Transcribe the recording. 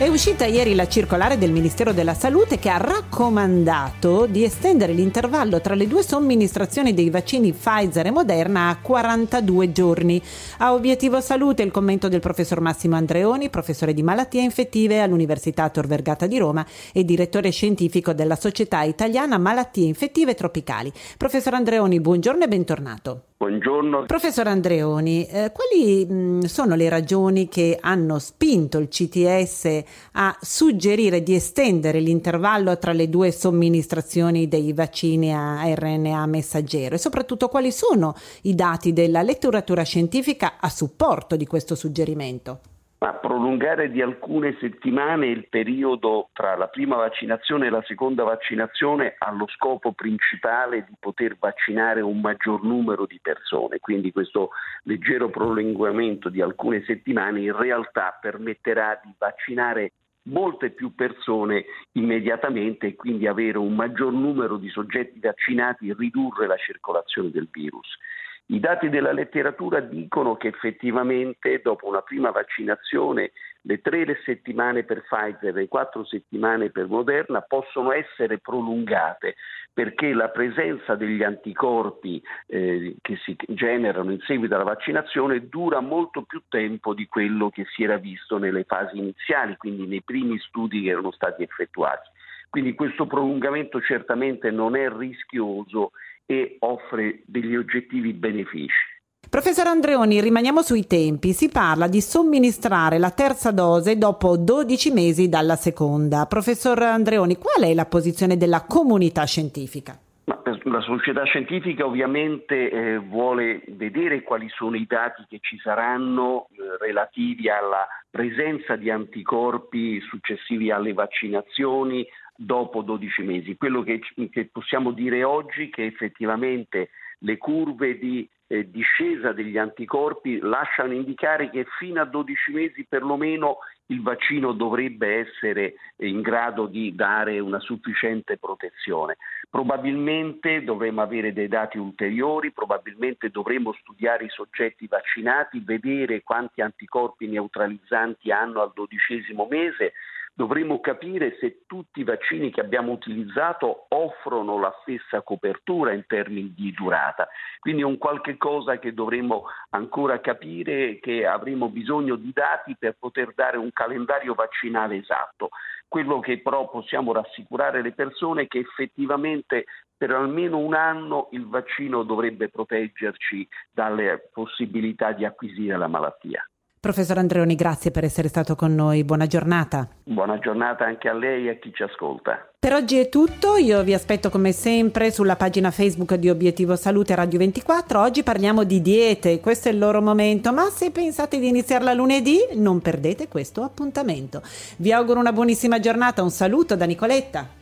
È uscita ieri la circolare del Ministero della Salute che ha raccomandato di estendere l'intervallo tra le due somministrazioni dei vaccini Pfizer e Moderna a 42 giorni. A obiettivo salute il commento del professor Massimo Andreoni, professore di malattie infettive all'Università Tor Vergata di Roma e direttore scientifico della Società Italiana Malattie Infettive Tropicali. Professor Andreoni, buongiorno e bentornato. Buongiorno. Professor Andreoni, eh, quali mh, sono le ragioni che hanno spinto il CTS a suggerire di estendere l'intervallo tra le due somministrazioni dei vaccini a RNA messaggero e soprattutto quali sono i dati della letteratura scientifica a supporto di questo suggerimento? Ma prolungare di alcune settimane il periodo tra la prima vaccinazione e la seconda vaccinazione ha lo scopo principale di poter vaccinare un maggior numero di persone. Quindi questo leggero prolungamento di alcune settimane in realtà permetterà di vaccinare molte più persone immediatamente e quindi avere un maggior numero di soggetti vaccinati e ridurre la circolazione del virus. I dati della letteratura dicono che effettivamente dopo una prima vaccinazione le tre settimane per Pfizer e le quattro settimane per Moderna possono essere prolungate perché la presenza degli anticorpi eh, che si generano in seguito alla vaccinazione dura molto più tempo di quello che si era visto nelle fasi iniziali, quindi nei primi studi che erano stati effettuati. Quindi questo prolungamento certamente non è rischioso e offre degli oggettivi benefici. Professor Andreoni, rimaniamo sui tempi. Si parla di somministrare la terza dose dopo 12 mesi dalla seconda. Professor Andreoni, qual è la posizione della comunità scientifica? La società scientifica ovviamente eh, vuole vedere quali sono i dati che ci saranno eh, relativi alla presenza di anticorpi successivi alle vaccinazioni, dopo 12 mesi. Quello che, che possiamo dire oggi è che effettivamente le curve di eh, discesa degli anticorpi lasciano indicare che fino a 12 mesi perlomeno il vaccino dovrebbe essere in grado di dare una sufficiente protezione. Probabilmente dovremo avere dei dati ulteriori, probabilmente dovremo studiare i soggetti vaccinati, vedere quanti anticorpi neutralizzanti hanno al dodicesimo mese dovremo capire se tutti i vaccini che abbiamo utilizzato offrono la stessa copertura in termini di durata. Quindi è un qualche cosa che dovremo ancora capire, che avremo bisogno di dati per poter dare un calendario vaccinale esatto. Quello che però possiamo rassicurare le persone è che effettivamente per almeno un anno il vaccino dovrebbe proteggerci dalle possibilità di acquisire la malattia. Professor Andreoni, grazie per essere stato con noi. Buona giornata. Buona giornata anche a lei e a chi ci ascolta. Per oggi è tutto, io vi aspetto come sempre sulla pagina Facebook di Obiettivo Salute Radio 24. Oggi parliamo di diete, questo è il loro momento, ma se pensate di iniziarla lunedì non perdete questo appuntamento. Vi auguro una buonissima giornata, un saluto da Nicoletta.